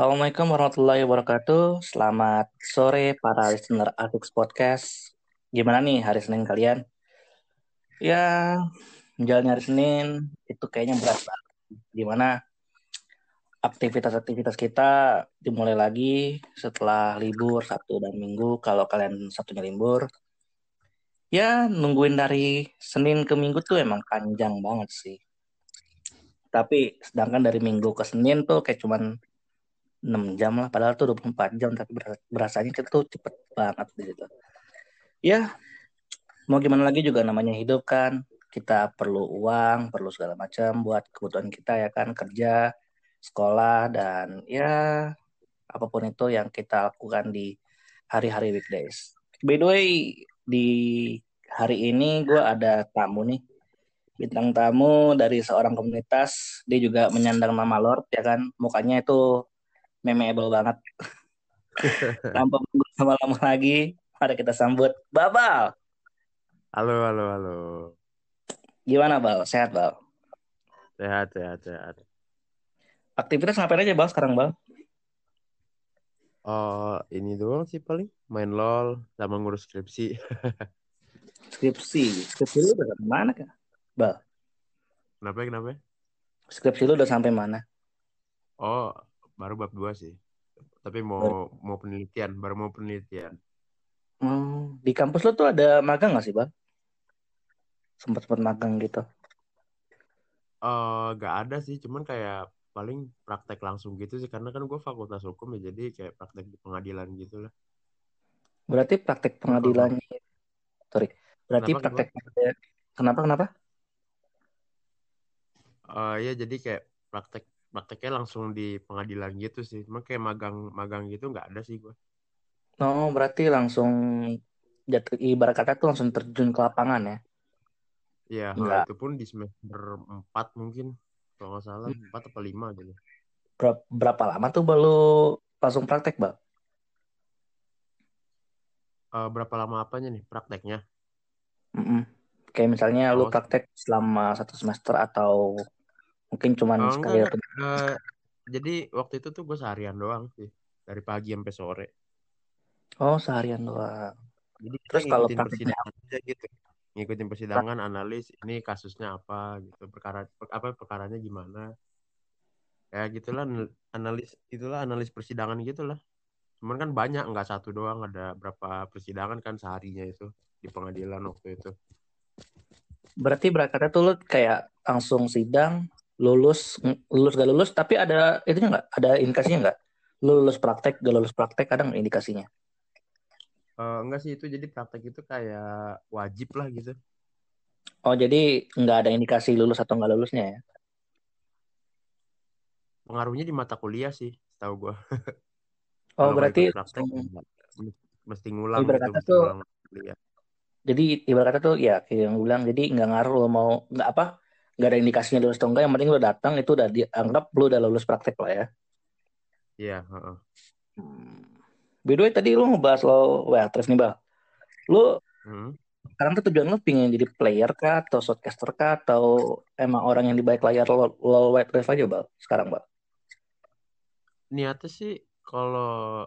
Assalamualaikum warahmatullahi wabarakatuh. Selamat sore para listener Afix Podcast. Gimana nih hari Senin kalian? Ya, menjalani hari Senin itu kayaknya berat banget. Gimana aktivitas-aktivitas kita dimulai lagi setelah libur Sabtu dan Minggu. Kalau kalian Sabtunya libur, ya nungguin dari Senin ke Minggu tuh emang panjang banget sih. Tapi sedangkan dari Minggu ke Senin tuh kayak cuman 6 jam lah padahal tuh 24 jam tapi berasanya kita tuh cepet banget gitu. Ya mau gimana lagi juga namanya hidup kan. Kita perlu uang perlu segala macam buat kebutuhan kita ya kan kerja sekolah dan ya apa pun itu yang kita lakukan di hari-hari weekdays. By the way di hari ini gue ada tamu nih. Bintang tamu dari seorang komunitas dia juga menyandang nama Lord ya kan. Mukanya itu memeable banget. Tanpa lama-lama lagi, mari kita sambut Babal. Halo, halo, halo. Gimana Bal? Sehat Bal? Sehat, sehat, sehat. Aktivitas ngapain aja Bal sekarang Bal? Oh, ini doang sih paling. Main LOL sama ngurus skripsi. skripsi? Skripsi lu udah sampai mana kak? Bal? Kenapa, kenapa? Skripsi lu udah sampai mana? Oh, baru bab dua sih. Tapi mau baru. mau penelitian baru mau penelitian. Hmm, di kampus lo tuh ada magang gak sih bang? Sempat sempat magang gitu. Uh, gak ada sih cuman kayak paling praktek langsung gitu sih karena kan gue fakultas hukum ya jadi kayak praktek di pengadilan gitu lah. Berarti praktek pengadilan sorry. Berarti kenapa, praktek kenapa kenapa? Uh, ya jadi kayak praktek prakteknya langsung di pengadilan gitu sih. Cuma kayak magang-magang gitu nggak ada sih gue. Oh, berarti langsung jatuh ibarat kata tuh langsung terjun ke lapangan ya? Iya, nah, itu pun di semester 4 mungkin. Kalau nggak salah, hmm. 4 atau 5 gitu. Berapa, berapa lama tuh baru langsung praktek, Bang? Uh, berapa lama apanya nih prakteknya? Mm -mm. Kayak misalnya oh, lu praktek selama satu semester atau Mungkin cuma oh, sekali atau... uh, jadi waktu itu tuh gue seharian doang sih. Dari pagi sampai sore. Oh, seharian doang. Jadi terus kalau persidangan aja gitu. Ngikutin persidangan, analis ini kasusnya apa gitu, perkara apa perkaranya gimana. Ya gitulah analis itulah analis persidangan gitulah. Cuman kan banyak nggak satu doang ada berapa persidangan kan seharinya itu di pengadilan waktu itu. Berarti berkata tuh lu kayak langsung sidang lulus lulus gak lulus tapi ada itunya nggak ada indikasinya nggak lulus praktek gak lulus praktek ada nggak indikasinya? Uh, enggak sih itu jadi praktek itu kayak wajib lah gitu. Oh jadi nggak ada indikasi lulus atau nggak lulusnya ya? Pengaruhnya di mata kuliah sih tahu gue oh berarti praktek, mesti ngulang ibarat gitu, tuh jadi ibarat kata tuh ya kayak yang bilang jadi nggak ngaruh lo mau nggak apa nggak ada indikasinya lulus atau enggak yang penting lo datang itu udah dianggap lo udah lulus praktek lah ya iya uh -uh. hmm. by the way tadi lo ngebahas lo terus nih bang lo hmm. sekarang tuh tujuan lo pingin jadi player kah atau shortcaster kah atau emang orang yang di balik layar lo, lo Wildrift aja bang sekarang bang niatnya sih kalau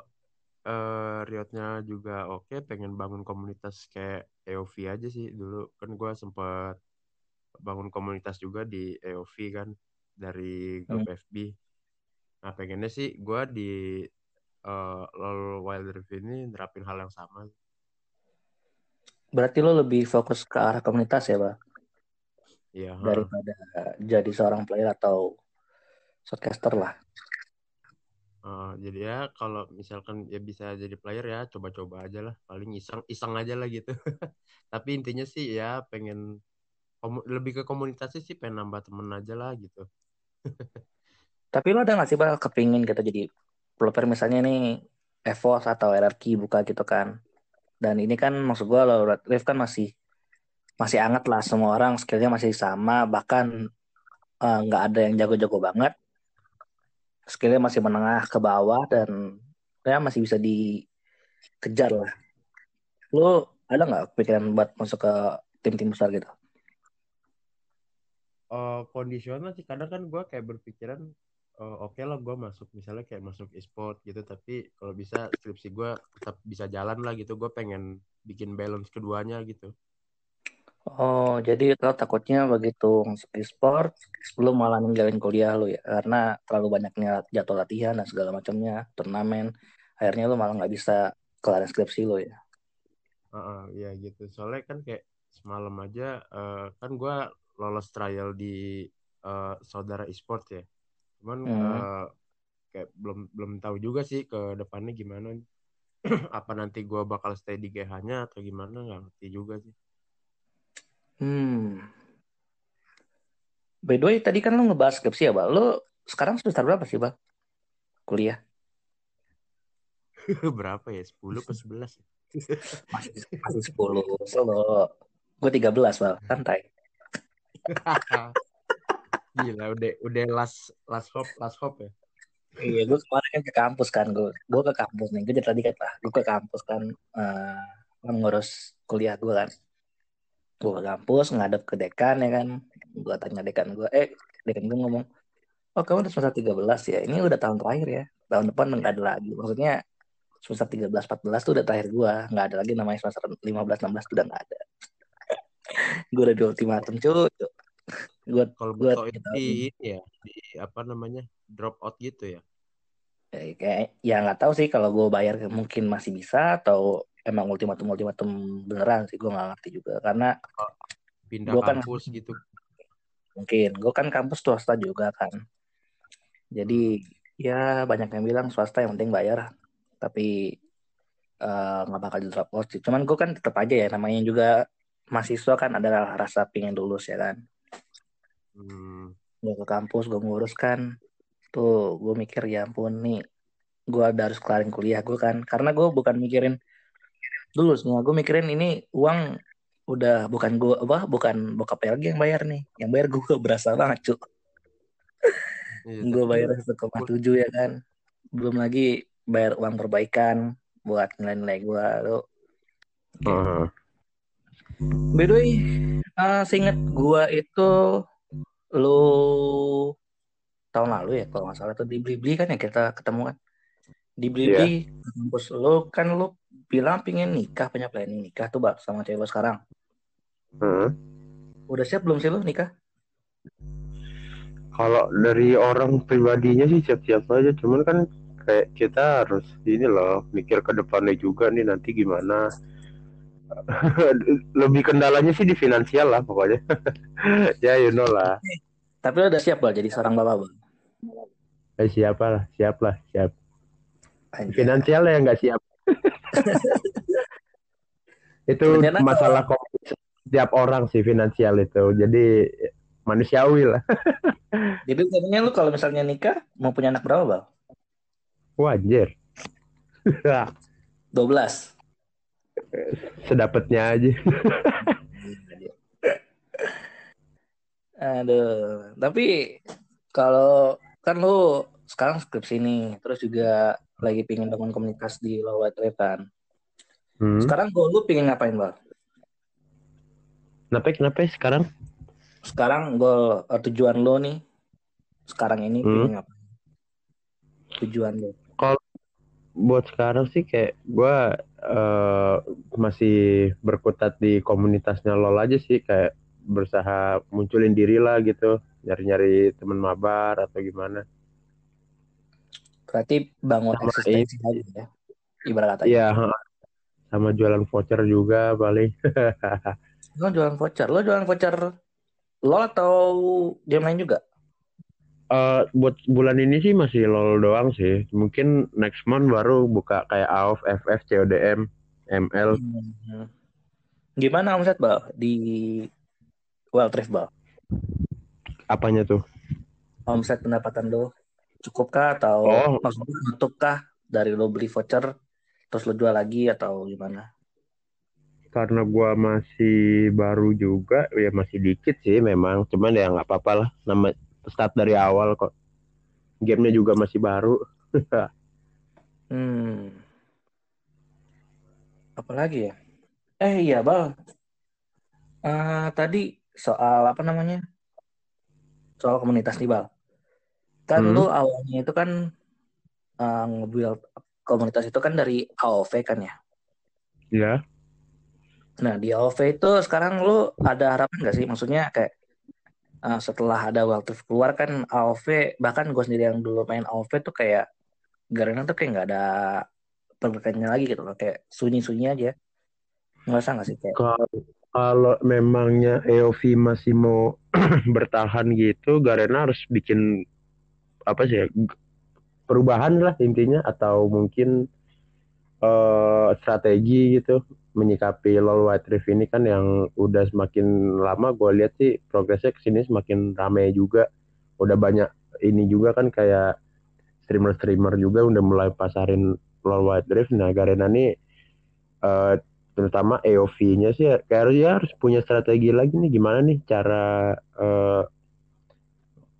uh, Riotnya juga oke okay, pengen bangun komunitas kayak EOV aja sih dulu kan gue sempet bangun komunitas juga di EOV kan dari grup hmm. FB. Nah pengennya sih gue di uh, LOL Wild Rift ini nerapin hal yang sama. Berarti lo lebih fokus ke arah komunitas ya, Pak? Iya. Daripada jadi seorang player atau shortcaster lah. Uh, jadi ya kalau misalkan ya bisa jadi player ya coba-coba aja lah paling iseng iseng aja lah gitu tapi intinya sih ya pengen lebih ke komunitasnya sih pengen nambah temen aja lah gitu. Tapi lo ada gak sih bang kepingin kita jadi developer? Misalnya nih EVOS atau RRQ buka gitu kan. Dan ini kan maksud gue lo Rift kan masih masih anget lah semua orang skillnya masih sama bahkan eh, nggak uh, ada yang jago-jago banget. Skillnya masih menengah ke bawah dan ya masih bisa dikejar lah. Lo ada nggak pikiran buat masuk ke tim-tim besar gitu uh, kondisional sih kadang kan gue kayak berpikiran oh, oke lah gue masuk misalnya kayak masuk e-sport gitu tapi kalau bisa skripsi gue tetap bisa jalan lah gitu gue pengen bikin balance keduanya gitu. Oh, jadi lo takutnya begitu masuk e-sport, lu malah ninggalin kuliah lu ya, karena terlalu banyaknya jadwal latihan dan segala macamnya, turnamen, akhirnya lu malah nggak bisa kelar skripsi lu ya. uh, ya gitu. Soalnya kan kayak semalam aja uh, kan gue lolos trial di uh, saudara e-sport ya cuman Hmm. uh, kayak belum belum tahu juga sih ke depannya gimana apa nanti gue bakal stay di GH-nya atau gimana nggak ngerti juga sih Hmm. By the way, tadi kan lu ngebahas skripsi ya, Bal. Lu sekarang semester berapa sih, Bal? Kuliah? berapa ya 10 ke 11 Masih, masih 10. Solo. Gue 13, Bal. Santai. gila udah udah last last hop last hop ya Iya, gue kemarin kan ke kampus kan. Gue gue ke kampus nih. Gue tadi kata, gue ke kampus kan. eh ngurus kuliah gue kan. Gue ke kampus, ngadep ke dekan ya kan. Gue tanya dekan gue, eh dekan gue ngomong, oh kamu udah semester 13 ya? Ini udah tahun terakhir ya. Tahun depan nggak ada lagi. Maksudnya semester 13, 14 tuh udah terakhir gue. Nggak ada lagi namanya semester 15, 16 tuh udah nggak ada. gue udah di ultimatum cuy. Gue kalau gue betul itu di ya di apa namanya drop out gitu ya? Eh, kayak ya nggak tahu sih kalau gue bayar mungkin masih bisa atau emang ultimatum ultimatum beneran sih gue nggak ngerti juga. Karena pindah Gua kan- kampus gitu. Mungkin gue kan kampus swasta juga kan. Jadi ya banyak yang bilang swasta yang penting bayar. Tapi eh, nggak bakal di drop out sih. Cuman gue kan tetap aja ya namanya juga mahasiswa kan ada rasa pingin lulus ya kan hmm. gue ke kampus gue ngurus kan tuh gue mikir ya ampun nih gue harus kelarin kuliah gue kan. Karena gue bukan mikirin dulu semua gue mikirin ini uang udah bukan gue apa bukan bokap lagi yang bayar nih. Yang bayar gue berasa banget cuk. Iya, gue bayar 1,7 ya kan. Belum lagi bayar uang perbaikan buat nilai-nilai gue tuh Heeh. by the way uh, seinget gue itu lu tahun lalu ya kalau nggak salah tuh di Blibli kan ya kita ketemu kan di Blibli kampus lu kan lu bilang pingin nikah punya planning nikah tuh bang sama cewek lu sekarang Heeh. udah siap belum sih lu nikah Kalau dari orang pribadinya sih siap-siap aja, cuman kan kayak kita harus ini loh mikir ke depannya juga nih nanti gimana. Lebih kendalanya sih di finansial lah pokoknya. ya you know lah. tapi lu udah siap bang jadi seorang bapak bang Eh, siapa lah, siap lah, siap. Anjir. Finansial ya nggak siap. itu masalah kok setiap orang sih finansial itu. Jadi manusiawi lah. jadi katanya lu kalau misalnya nikah mau punya anak berapa bang Wajar. 12 Sedapatnya aja. Aduh, tapi kalau kan lu sekarang skripsi nih, terus juga lagi pingin bangun komunitas di Low White Wave kan. Hmm. Sekarang gue lu pingin ngapain, Bal? Kenapa kenapa sekarang? Sekarang gue tujuan lo nih, sekarang ini Hmm. pingin ngapain? Tujuan lo. Buat sekarang sih kayak gue masih berkutat di komunitasnya LOL aja sih kayak berusaha munculin diri lah gitu nyari-nyari teman mabar atau gimana Berarti bangun Sama eksistensi lagi ya. Ibarat kata. iya ha. sama jualan voucher juga paling Lo jualan voucher. Lo jualan voucher lo atau game lain juga? Eh, buat bulan ini sih masih LOL doang sih mungkin next month baru buka kayak AOF, FF, CODM, ML Hmm. Gimana omset, Bal? Di Wild Rift, Bal? apanya tuh omset pendapatan lo cukup kah atau Oh. maksudnya nutup kah dari lo beli voucher terus lo jual lagi atau gimana? karena gua masih baru juga ya masih dikit sih memang cuman ya nggak apa-apa lah nama start dari awal kok gamenya juga masih baru Hmm. Apalagi ya? Eh iya bal. Eh, tadi soal apa namanya? Soal komunitas nih bal. kan Hmm. lu awalnya itu kan uh, nge-build komunitas itu kan dari AOV kan ya. Ya. Nah di AOV itu sekarang lu ada harapan gak sih? Maksudnya kayak uh, setelah ada Rift keluar kan AOV bahkan gue sendiri yang dulu main AOV tuh kayak Garena tuh kayak nggak ada pergerakannya lagi gitu loh kayak sunyi-sunyi aja. Ngerasa gak sih kayak Kalau memangnya EOV masih mau bertahan gitu, Garena harus bikin apa sih ya, perubahan lah intinya atau mungkin eh, strategi gitu menyikapi LoL White Rift ini kan yang udah semakin lama gue lihat sih progresnya ke sini semakin rame juga udah banyak ini juga kan kayak streamer-streamer juga udah mulai pasarin LoL White Rift nah Garena nih eh, terutama EOV-nya sih kayak ya harus punya strategi lagi nih gimana nih cara eh,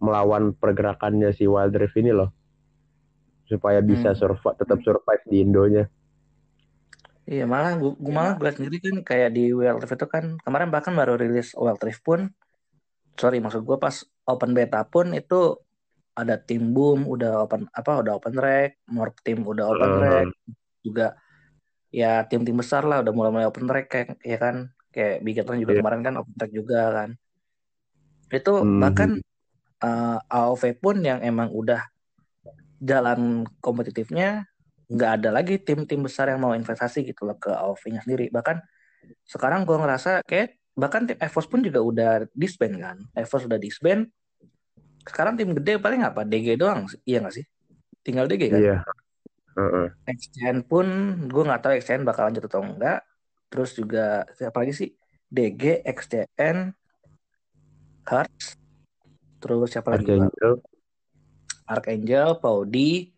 melawan pergerakannya si Wild Rift ini loh supaya bisa Hmm. survive tetap survive di Indonya. Iya malah gue malah gue sendiri kan kayak di Wild Rift itu kan kemarin bahkan baru rilis Wild Rift pun sorry maksud gue pas open beta pun itu ada tim boom udah open apa udah open rek Morp tim udah open Uh, rek juga ya tim-tim besar lah udah mulai-mulai open rek kayak ya kan kayak Bigetron juga Iya. kemarin kan open rek juga kan itu Mhm. bahkan eh, AOV pun yang emang udah jalan kompetitifnya nggak ada lagi tim-tim besar yang mau investasi gitu loh ke AOV-nya sendiri. Bahkan sekarang gue ngerasa kayak bahkan tim EVOS pun juga udah disband kan. EVOS udah disband. Sekarang tim gede paling apa? DG doang, iya nggak sih? Tinggal DG kan. Iya. Heeh. XCN pun gue nggak tahu XCN bakal lanjut atau enggak. Terus juga siapa lagi sih? DG, XCN, Hearts, terus siapa lagi? Bang? Archangel. Archangel, Paudi,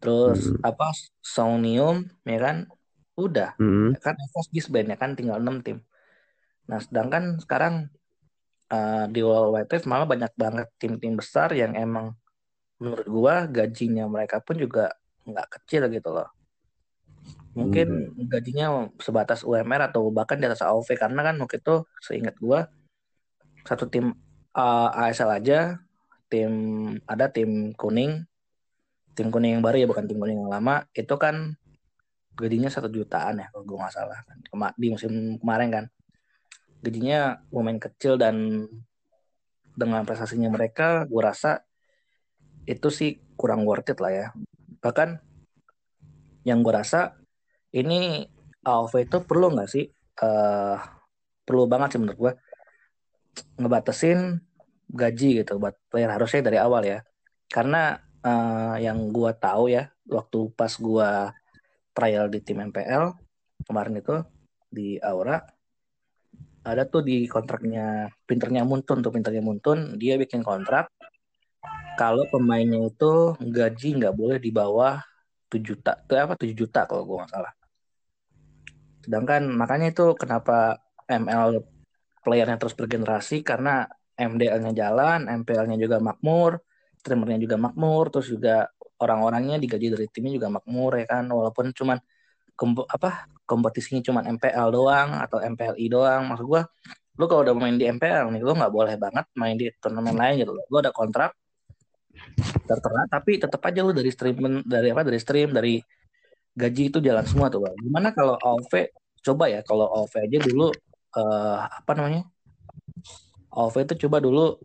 terus Hmm. apa Sonium, ya kan? Udah, Mhm. kan EVOS disband ya kan tinggal 6 tim. Nah, sedangkan sekarang eh, di World Wide Rift malah banyak banget tim-tim besar yang emang menurut gua gajinya mereka pun juga nggak kecil gitu loh. Mungkin gajinya sebatas UMR atau bahkan di atas AOV karena kan waktu itu seingat gua satu tim eh, ASL aja tim ada tim kuning tim kuning yang baru ya bukan tim kuning yang lama. Itu kan gajinya satu jutaan ya kalau gue nggak salah Kema- di musim kemarin kan. Gajinya lumayan kecil dan dengan prestasinya mereka gue rasa itu sih kurang worth it lah ya. Bahkan yang gue rasa ini AOV itu perlu nggak sih? Eh perlu banget sih menurut gue ngebatasin gaji gitu buat player harusnya dari awal ya. Karena eh, yang gua tahu ya waktu pas gua trial di tim MPL kemarin itu di Aura ada tuh di kontraknya pinternya Muntun tuh pinternya Muntun dia bikin kontrak kalau pemainnya itu gaji nggak boleh di bawah 7 juta tuh apa 7 juta kalau gua nggak salah. Sedangkan makanya itu kenapa ML playernya terus bergenerasi karena MDL-nya jalan, MPL-nya juga makmur, streamernya juga makmur, terus juga orang-orangnya digaji dari timnya juga makmur ya kan, walaupun cuman kompo- apa kompetisinya cuman MPL doang atau MPLI doang, maksud gua lu kalau udah main di MPL nih lu nggak boleh banget main di turnamen lain gitu loh. Lu ada kontrak tertera tapi tetap aja lu dari stream dari apa dari stream dari gaji itu jalan semua tuh bang. Gimana kalau AOV coba ya kalau AOV aja dulu eh, apa namanya AOV itu coba dulu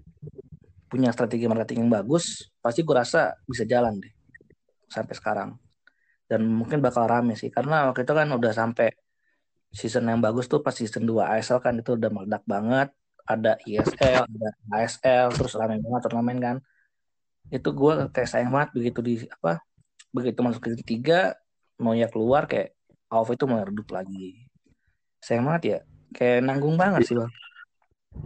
punya strategi marketing yang bagus, pasti gue rasa bisa jalan deh sampai sekarang. Dan mungkin bakal rame sih, karena waktu itu kan udah sampai season yang bagus tuh pas season 2 ASL kan itu udah meledak banget. Ada ISL, ada ASL, terus rame banget turnamen kan. Itu gue kayak sayang banget begitu di apa begitu masuk ke ketiga mau ya keluar kayak AOV itu mulai redup lagi. Sayang banget ya, kayak nanggung banget sih bang.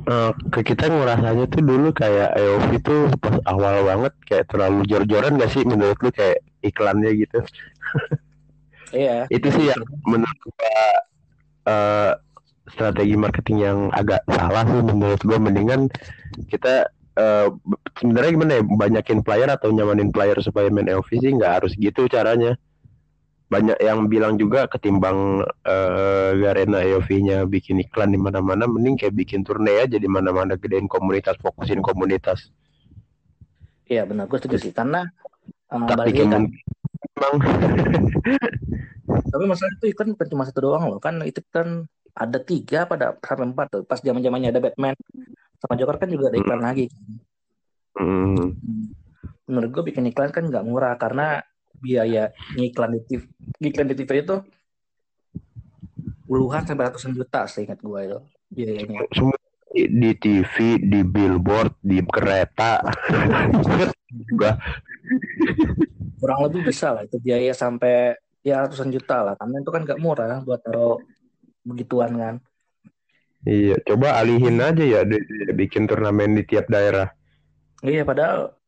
Eh, ke kita ngerasanya tuh dulu kayak EOV tuh pas awal banget kayak terlalu jor-joran gak sih menurut lu kayak iklannya gitu. Iya. Itu sih yang menurut gua eh, strategi marketing yang agak salah sih menurut gua mendingan kita eh, sebenarnya gimana ya banyakin player atau nyamanin player supaya main EOV sih nggak harus gitu caranya. Banyak yang bilang juga ketimbang eh, Garena EOV-nya bikin iklan di mana-mana mending kayak bikin turne aja di mana-mana gedein komunitas fokusin komunitas. Iya benar, gue setuju sih karena uh, Tak balik bikin lagi kan. emang Tapi masalah itu iklan bukan cuma satu doang loh kan itu kan ada tiga pada sampai empat tuh. Pas zaman zamannya ada Batman sama Joker kan juga ada iklan lagi. kan. Hmm. Menurut gue bikin iklan kan nggak murah karena biaya ngiklan di TV, ngiklan di TV itu puluhan sampai ratusan juta seingat gue itu biayanya. semua di, di TV, di billboard, di kereta. Juga Kurang lebih bisa lah itu biaya sampai ya ratusan juta lah. Karena itu kan nggak murah buat taruh begituan kan. iya, coba alihin aja ya di- di- bikin turnamen di tiap daerah. Iya padahal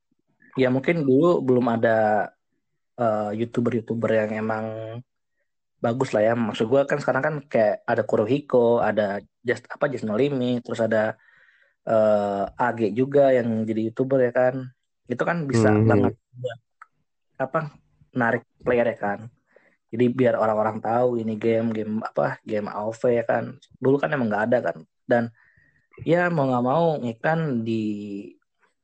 ya mungkin dulu belum ada eh, youtuber-youtuber yang emang bagus lah ya. Maksud gue kan sekarang kan kayak ada Kurohiko, ada Just apa Just No Limit, terus ada eh, AG juga yang jadi youtuber ya kan. Itu kan bisa Mhm. banget apa narik player ya kan. Jadi biar orang-orang tahu ini game game apa game AOV ya kan. Dulu kan emang nggak ada kan. Dan ya mau nggak mau ngiklan di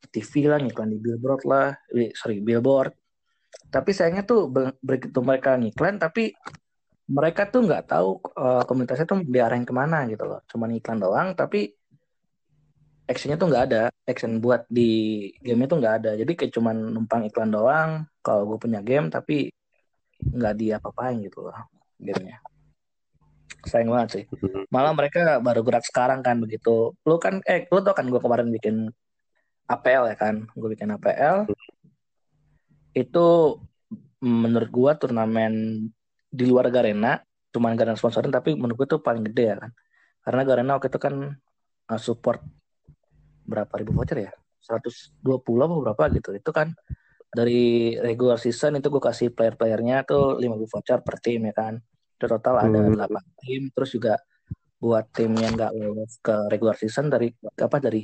TV lah, ngiklan di billboard lah, eh, sorry billboard. Tapi sayangnya tuh be- begitu mereka ngiklan, tapi mereka tuh nggak tahu eh, komunitasnya tuh diarahin ke mana gitu loh. Cuman iklan doang, tapi actionnya tuh nggak ada, action buat di gamenya tuh nggak ada. Jadi kayak cuman numpang iklan doang. Kalau gue punya game, tapi nggak diapa-apain gitu loh gamenya. Sayang banget sih. Malah mereka baru gerak sekarang kan begitu. Lu kan, eh lu tau kan gue kemarin bikin APL ya kan, gue bikin APL. Itu menurut gua turnamen di luar Garena, cuman Garena sponsorin tapi menurut gua tuh paling gede ya kan. Karena Garena waktu itu kan uh, support berapa ribu voucher ya? 120 apa berapa gitu. Itu kan dari regular season itu gue kasih player-playernya tuh 5 ribu voucher per tim ya kan. Itu total ada Hmm. 8 tim terus juga buat tim yang nggak lolos ke regular season dari apa dari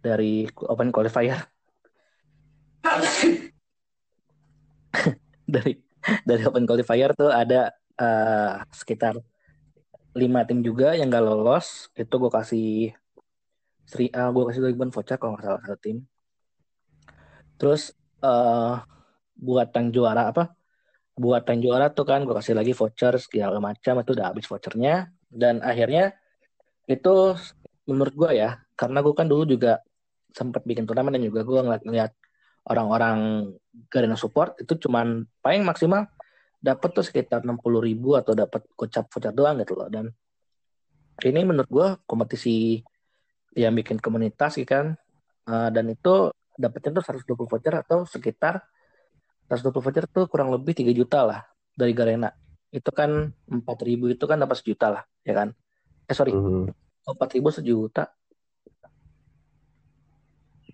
dari open qualifier dari dari open qualifier tuh ada eh, sekitar lima tim juga yang gak lolos. Itu gue kasih Sri A gue kasih ribuan voucher kalau nggak salah satu tim. Terus eh buat yang juara apa? Buat yang juara tuh kan gue kasih lagi voucher segala macam itu udah habis vouchernya. Dan akhirnya itu menurut gue ya karena gue kan dulu juga sempat bikin turnamen dan juga gue ngeliat-ngeliat orang-orang Garena support itu cuman paling maksimal dapat tuh sekitar 60 ribu atau dapat gocap voucher doang gitu loh. Dan ini menurut gue kompetisi yang bikin komunitas gitu kan. Eh, dan itu dapetnya tuh 120 voucher atau sekitar 120 voucher tuh kurang lebih 3 juta lah dari Garena. Itu kan 4 ribu itu kan dapat sejuta lah ya kan? Eh sorry. Hmm. empat ribu sejuta.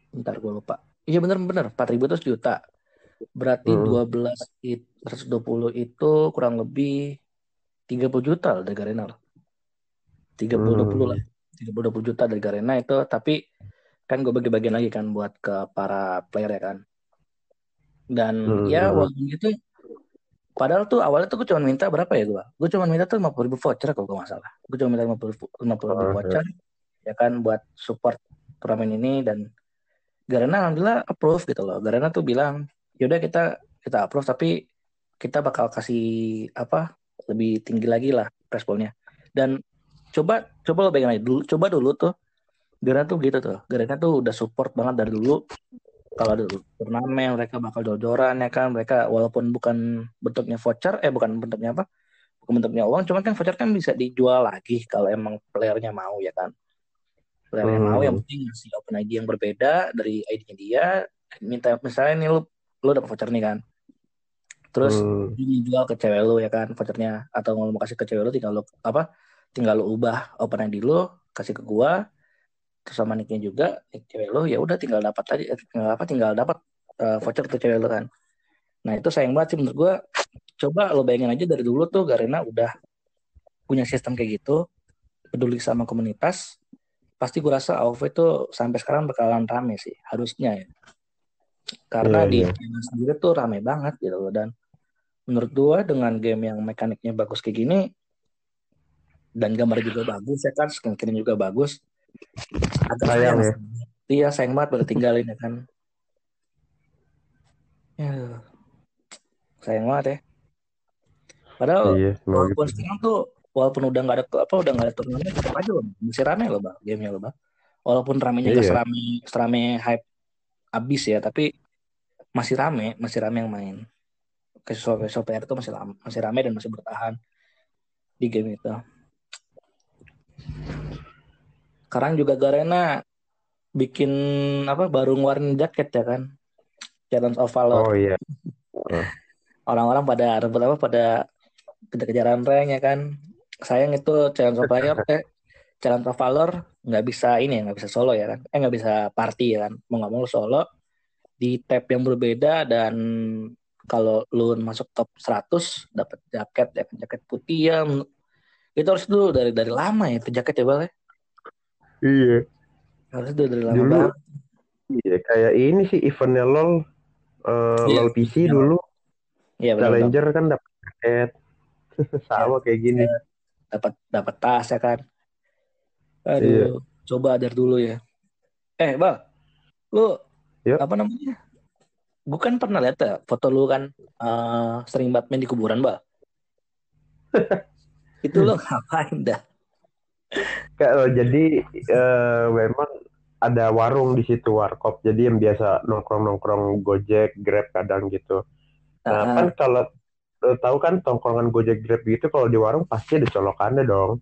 Bentar gue lupa. Iya bener-bener empat ribu itu sejuta. Berarti Hmm. 12 itu 120 itu kurang lebih 30 juta dari Garena loh. 30 20 lah. 30 20 juta dari Garena itu tapi kan gue bagi-bagian lagi kan buat ke para player ya kan. Dan Hmm. ya walaupun gitu padahal tuh awalnya tuh gue cuma minta berapa ya gue? Gue cuma minta tuh 50 ribu voucher kalau gue nggak salah. Gue cuma minta 50 ribu, 50 ribu Oh, ya. voucher ya kan buat support turnamen ini dan Garena alhamdulillah approve gitu loh. Garena tuh bilang, yaudah kita kita approve tapi kita bakal kasih apa lebih tinggi lagi lah responnya. Dan coba coba lo bayangin dulu, coba dulu tuh Garena tuh gitu tuh. Garena tuh udah support banget dari dulu. Kalau ada turnamen mereka bakal jor-joran ya kan. Mereka walaupun bukan bentuknya voucher, eh bukan bentuknya apa? Bukan bentuknya uang, cuman kan voucher kan bisa dijual lagi kalau emang playernya mau ya kan yang Hmm. mau yang penting ngasih open ID yang berbeda dari ID-nya dia. Minta misalnya nih lu lu dapat voucher nih kan. Terus Hmm. lu jual ke cewek lu ya kan vouchernya. Atau mau kasih ke cewek lu tinggal lu apa tinggal lu ubah open ID lu kasih ke gua. Terus sama nicknya juga nick cewek lu ya udah tinggal dapat aja eh, tinggal apa tinggal dapat eh, voucher ke cewek lu kan. Nah itu sayang banget sih menurut gua. Coba lo bayangin aja dari dulu tuh Garena udah punya sistem kayak gitu peduli sama komunitas pasti gue rasa AOV itu sampai sekarang bakalan rame sih harusnya ya karena Iya, di iya. game sendiri tuh rame banget gitu loh dan menurut gue dengan game yang mekaniknya bagus kayak gini dan gambar juga bagus ya kan skin juga bagus agak Sayang ya. Iya sayang banget baru tinggalin ya kan. Ya, sayang banget ya. Padahal Iya, semoga walaupun sekarang tuh walaupun udah nggak ada apa udah nggak ada turnamen tetap aja loh masih rame loh bang gamenya loh bang. Walaupun ramenya nggak Iya. serame serame hype abis ya tapi masih rame masih rame yang main. Casual casual player itu masih rame, masih rame dan masih bertahan di game itu. Sekarang juga Garena bikin apa baru ngeluarin jaket ya kan Challenge of Valor Oh iya. orang-orang pada rebut apa pada kejar-kejaran rank ya kan sayang itu of Valor eh Challenge of Valor nggak bisa ini nggak bisa solo ya kan? Eh nggak bisa party ya kan? Mau nggak mau solo di tab yang berbeda dan kalau lu masuk top 100 dapat jaket ya kan? Jaket putih ya itu harus dulu dari dari lama ya itu jaket ya bal ya? Iya. harus dulu dari lama Dulu banget. Iya, kayak ini sih eventnya LOL eh, Iya. LOL PC dulu. Iya benar Challenger kan dapat jaket. Sama kayak gini. Dapat dapat tas ya kan. Aduh, Iya. coba adar dulu ya. Eh, Bal, lu Yuk. apa namanya? Gue kan pernah lihat ya foto lu kan eh, sering banget main di kuburan, Bal. Itu lu ngapain dah? Kayak jadi eh, memang ada warung di situ warkop. Jadi yang biasa nongkrong-nongkrong Gojek, Grab kadang gitu. Nah, Ah, kan kalau lo tahu kan tongkrongan Gojek Grab gitu kalau di warung pasti ada colokannya dong.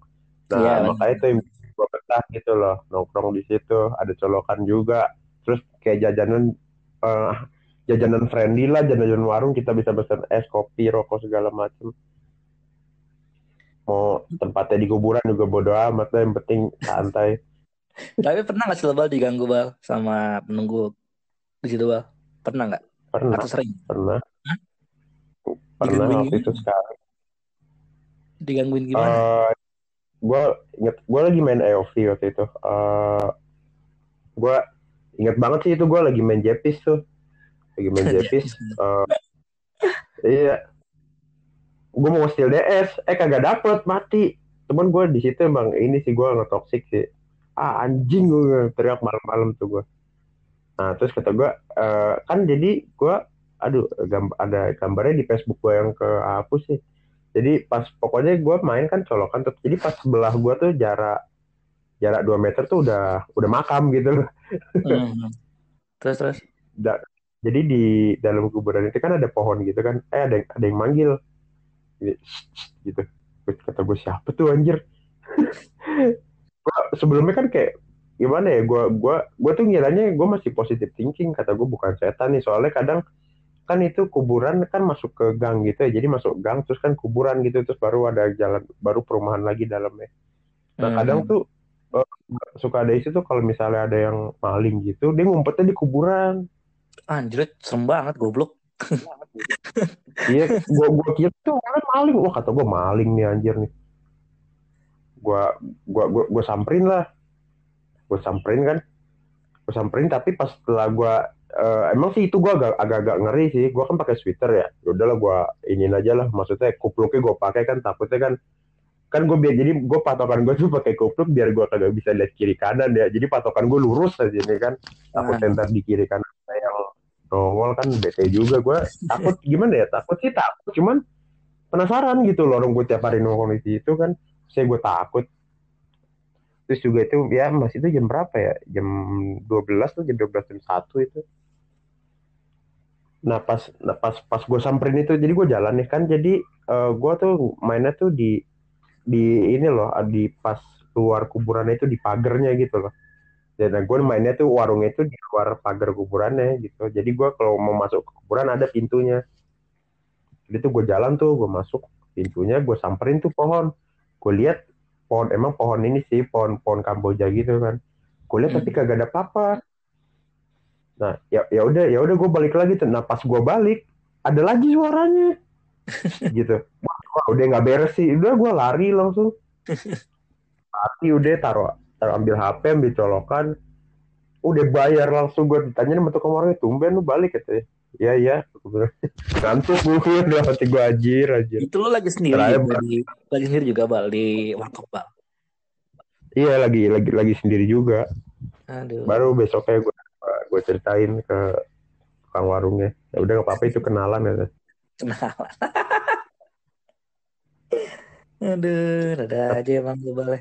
Nah, Iya, benar. makanya itu yang gue betah gitu loh, nongkrong di situ, ada colokan juga. Terus kayak jajanan eh, jajanan friendly lah, jajanan warung kita bisa pesan es, kopi, rokok segala macam. Mau tempatnya di kuburan juga bodo amat lah, yang penting santai. Tapi pernah nggak sih lo, diganggu Bal sama penunggu di situ Bal? Pernah nggak? Pernah, Atau sering? pernah? Pernah Digangguin waktu itu gimana? sekali. Digangguin gimana? Eh, gue inget gue lagi main AOV waktu itu. Eh, gue inget banget sih itu gue lagi main Jepis tuh, lagi main Jepis. Eh, iya, gue mau steal DS, eh kagak dapet mati. Cuman gue di situ emang ini sih gue nge-toxic sih. Ah anjing gue teriak malam-malam tuh gue. Nah terus kata gue, eh, kan jadi gue, aduh gam- ada gambarnya di Facebook gue yang kehapus sih. Jadi pas pokoknya gue main kan colokan tuh. Jadi pas sebelah gue tuh jarak jarak 2 meter tuh udah udah makam gitu loh. Hmm. Terus terus. Da- jadi di dalam kuburan itu kan ada pohon gitu kan. Eh ada ada yang manggil. Gitu. Terus kata gue siapa tuh anjir? Sebelumnya kan kayak gimana ya gue gua gua tuh ngiranya gue masih positive thinking kata gue bukan setan nih soalnya kadang kan itu kuburan kan masuk ke gang gitu ya. Jadi masuk gang terus kan kuburan gitu. Terus baru ada jalan baru perumahan lagi dalamnya. Nah kadang Hmm. tuh eh, suka ada isu tuh kalau misalnya ada yang maling gitu dia ngumpetnya di kuburan. Anjir, serem banget goblok. iya gua gua kira tuh orang maling. Wah kata gua maling nih anjir nih. Gua gua gua, gua samperin lah. Gua samperin kan. Gua samperin tapi pas setelah gua eh, emang sih itu gua agak agak ngeri sih. Gua kan pakai sweater ya. Ya udahlah gua iniin aja lah. Maksudnya kupluknya gua pakai kan takutnya kan kan gue biar jadi gue patokan gue tuh pakai kupluk biar gue kagak bisa lihat kiri kanan ya. Jadi patokan gue lurus aja nih kan. Takut Ah. ntar di kiri kanan saya yang nongol kan bete juga gue takut gimana ya? Takut sih takut. Cuman penasaran gitu loh orang gue tiap hari nongol di situ kan. Saya gue takut. Terus juga itu ya masih itu jam berapa ya? Jam 12 tuh jam 12 jam 1 itu nah pas nah pas pas gue samperin itu jadi gue jalan nih kan. Jadi eh, gue tuh mainnya tuh di di ini loh di pas luar kuburannya itu di pagernya gitu loh. Dan gue mainnya tuh warungnya itu di luar pagar kuburannya gitu. Jadi gue kalau mau masuk ke kuburan ada pintunya. Jadi tuh gue jalan tuh gue masuk pintunya gue samperin tuh pohon. Gue lihat pohon emang pohon ini sih pohon pohon kamboja gitu kan. Gue lihat tapi Hmm. kagak ada apa-apa nah ya ya udah ya udah gue balik lagi nah pas gue balik ada lagi suaranya. Gitu. Wah udah nggak beres sih. Udah gue lari langsung. Lari udah taruh taruh ambil HP ambil colokan. Udah bayar langsung gue ditanya sama tukang orangnya tumben lu balik katanya iya iya. Ngantuk gue udah hati gue ajir ajir Itu lo lagi sendiri juga di lagi sendiri juga bal di warkop bal. iya lagi lagi lagi sendiri juga. Aduh. baru besoknya gue gue ceritain ke tukang warungnya ya udah gak apa-apa itu kenalan ya Kenalan. Aduh, ada aja emang boleh.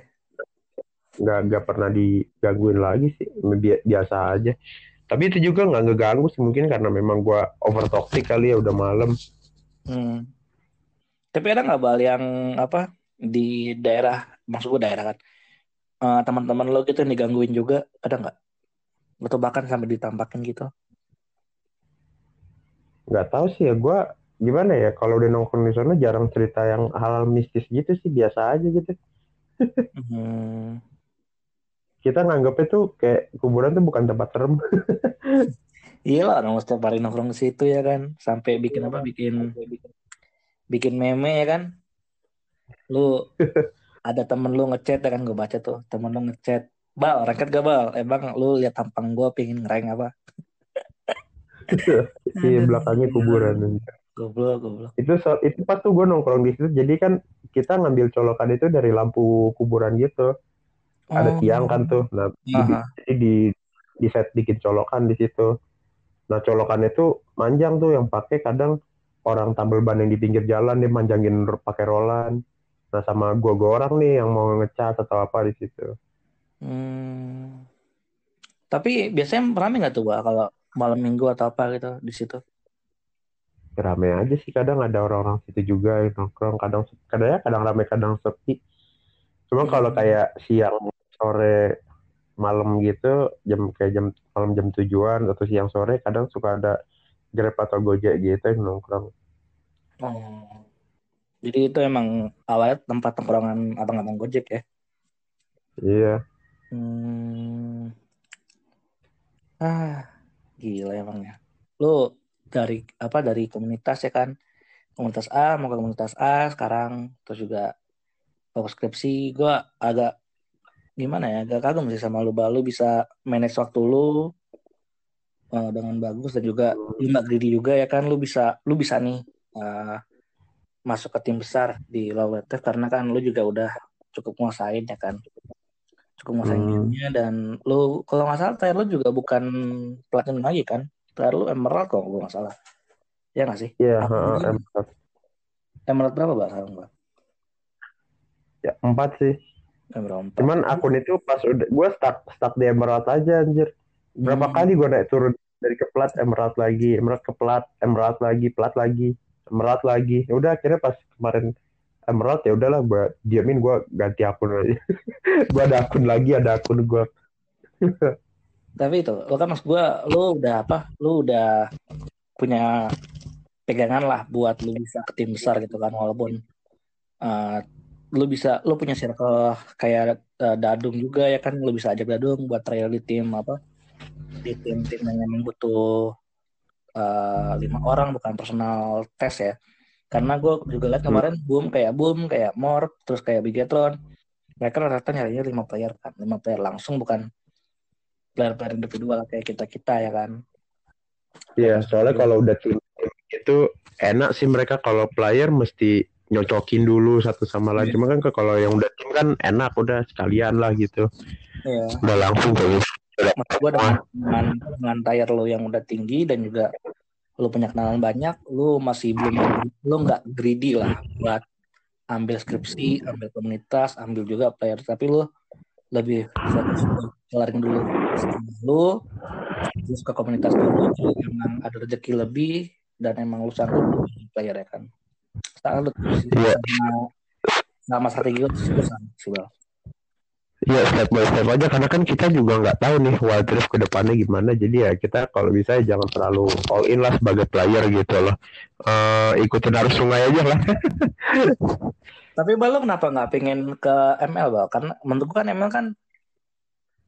nggak nggak pernah digangguin lagi sih Bi- biasa aja tapi itu juga nggak ngeganggu sih mungkin karena memang gue over toxic kali ya udah malam Hmm. Tapi ada nggak bal yang apa di daerah, maksud gue daerah kan, eh, teman-teman lo gitu yang digangguin juga, ada nggak? Atau bahkan sampai ditampakin gitu? nggak tahu sih ya gue gimana ya kalau udah nongkrong di sana jarang cerita yang hal mistis gitu sih biasa aja gitu Hmm. kita nganggapnya tuh kayak kuburan tuh bukan tempat serem Iya lah, orang setiap hari nongkrong di situ ya kan, sampai bikin apa, bikin bikin meme ya kan. Lu ada temen lu ngechat ya kan, gue baca tuh, temen lu ngechat, bal, raket gak bal? Emang lu lihat tampang gue pengen ngereng apa? di belakangnya kuburan Goblok, goblok. itu so- itu pas tuh gue nongkrong di situ jadi kan kita ngambil colokan itu dari lampu kuburan gitu ada Oh. tiang kan tuh nah jadi di di set bikin colokan di situ nah colokan itu manjang tuh yang pakai kadang orang tambal ban yang di pinggir jalan dia manjangin pakai rolan nah sama gua gua orang nih yang mau ngecat atau apa di situ Hmm. Tapi biasanya rame nggak tuh, Pak, kalau malam minggu atau apa gitu di situ? rame aja sih kadang ada orang-orang situ juga yang nongkrong kadang kadang ya kadang rame kadang sepi cuma Hmm. kalau kayak siang sore malam gitu jam kayak jam malam jam tujuan atau siang sore kadang suka ada Grab atau Gojek gitu yang nongkrong Oh. Jadi itu emang awalnya tempat tongkrongan abang-abang Gojek ya? iya Hmm. Ah, gila emangnya. Lu dari apa dari komunitas ya kan? Komunitas A mau ke komunitas A sekarang terus juga fokus skripsi gua agak gimana ya agak kagum sih sama lu lu bisa manage waktu lu eh, dengan bagus dan juga lu nggak greedy juga ya kan lu bisa lu bisa nih eh, masuk ke tim besar di Lowlatech karena kan lu juga udah cukup nguasain ya kan cukup nguasain Hmm. gamenya dan lu kalau nggak salah tier lu juga bukan platinum lagi kan? Tier lu emerald kok kalau nggak salah. Ya nggak sih? Iya ini? empat emerald. Berapa bang sekarang bang ya empat sih. Emerald cuman akun itu pas udah gue stuck stuck di Emerald aja anjir. Berapa Hmm. kali gue naik turun dari ke plat Emerald lagi Emerald ke plat Emerald lagi plat lagi Emerald lagi. Ya udah akhirnya pas kemarin Emerald ya udahlah gue diamin gue ganti akun aja. Gue ada akun lagi ada akun gue tapi itu lo kan maksud gua lu udah apa lu udah punya pegangan lah buat lu bisa ke tim besar gitu kan walaupun eh, lu bisa lu punya circle kayak eh, Dadung juga ya kan lu bisa ajak Dadung buat trial di tim apa di tim-tim yang memang butuh eh, lima orang bukan personal test ya karena gue juga lihat kemarin boom kayak boom kayak Morp terus kayak Bigetron mereka rata-rata nyarinya lima player kan lima player langsung bukan player-player individual kayak kita kita ya kan Iya, soalnya kalau udah tim itu enak sih mereka kalau player mesti nyocokin dulu satu sama lain. Iya. Cuma kan kalau yang udah tim kan enak udah sekalian lah gitu. Iya. Udah langsung tuh. maksud gue dengan, dengan dengan tier lo yang udah tinggi dan juga lo punya kenalan banyak lo masih belum lo nggak greedy lah buat ambil skripsi ambil komunitas ambil juga player tapi lo lebih fokus kelarin dulu lo terus ke komunitas dulu kalau emang ada rezeki lebih dan emang lu sanggup player ya kan salut sih Iya. sama strategi lu sih sama sih. Iya step by step aja karena kan kita juga nggak tahu nih wild ke depannya gimana. Jadi ya kita kalau bisa ya jangan terlalu all in lah sebagai player gitu loh. Eh ikutin arus sungai aja lah. Tapi Bal lo kenapa nggak pengen ke ML Bal? Karena menurut gua kan ML kan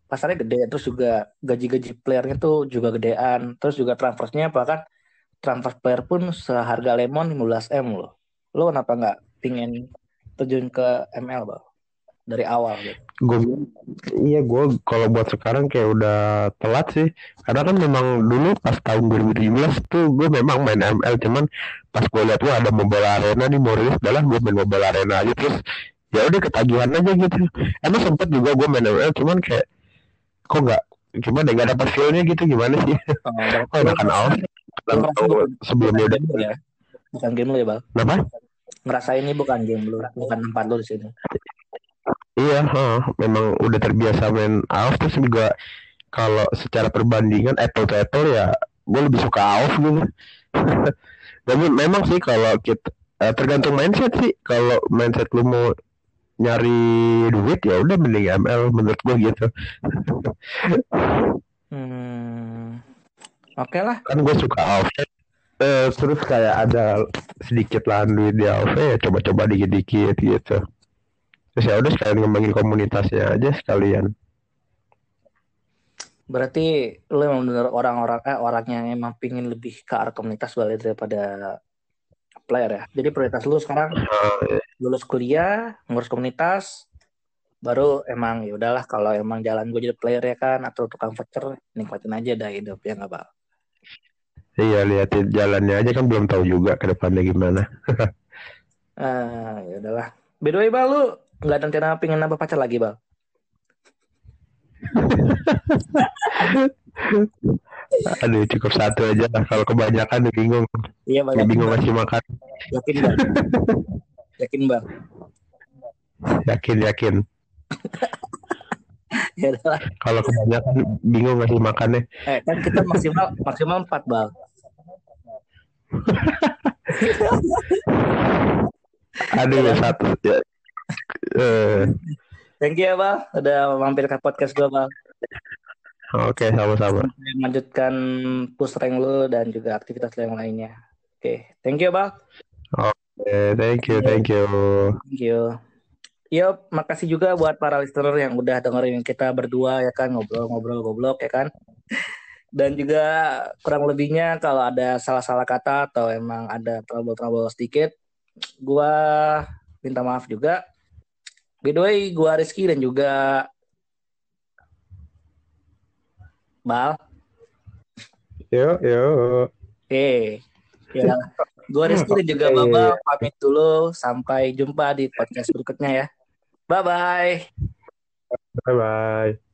pasarnya gede, terus juga gaji-gaji playernya tuh juga gedean, terus juga transfernya bahkan transfer player pun seharga lemon 15 m loh. Lo kenapa nggak pengen terjun ke ML Bal dari awal gitu? Gue iya gue kalau buat sekarang kayak udah telat sih. Karena kan memang dulu pas tahun 2017 tuh gue memang main ML cuman pas gue lihat wah ada mobile arena nih mau rilis adalah gue main mobile arena aja terus ya udah ketagihan aja gitu. Emang sempet juga gue main ML cuman kayak kok nggak cuma deh nggak dapat feelnya gitu gimana sih Oh, oh udah kan bukan, sebelumnya udah ya? Bukan game lu ya, Bal? apa Ngerasa ini bukan game lu, bukan tempat lu di sini. Iya heeh. memang udah terbiasa main AoF terus juga kalau secara perbandingan apple to apple ya gue lebih suka AoF gitu tapi memang sih kalau kita eh, tergantung mindset sih kalau mindset lu mau nyari duit ya udah mending ML menurut gue gitu Hmm. Oke lah. kan gue suka AoF eh, terus kayak ada sedikit lahan duit di AoF ya coba-coba dikit-dikit gitu terus ya udah sekalian ngembangin komunitasnya aja sekalian Berarti lu emang bener orang-orang eh orang yang emang pingin lebih ke arah komunitas balik daripada player ya. Jadi prioritas lu sekarang Eh, lulus kuliah, ngurus komunitas, baru emang ya udahlah kalau emang jalan gue jadi player ya kan atau tukang voucher nikmatin aja dah hidup ya nggak bal. iya liatin jalannya aja kan belum tahu juga ke depannya gimana Ah ya udahlah. By the way bal lu nggak ada rencana pingin nambah pacar lagi bal? aduh cukup satu aja lah. Kalau kebanyakan udah bingung. Iya Yakin bingung ngasih makan. Yakin bal. Yakin bal. yakin yakin. Ya kalau kebanyakan bingung ngasih makannya Eh kan kita maksimal maksimal 4 bal. aduh ya satu. ya Thank you ya bal. Udah mampir ke podcast gue bal. oke sama-sama Melanjutkan push rank lu dan juga aktivitas yang lainnya. Oke, thank you bal. oke thank you thank you Thank you. Yup, makasih juga buat para listener yang udah dengerin kita berdua ya kan ngobrol-ngobrol goblok ya kan. Dan juga kurang lebihnya kalau ada salah-salah kata atau emang ada trouble-trouble sedikit, gua minta maaf juga. By the way, gua Rizky dan juga Bal. yuk yuk Oke. Ya. Gua Rizky dan juga Oke. Babal pamit dulu. Sampai jumpa di podcast berikutnya ya. Bye-bye. bye bye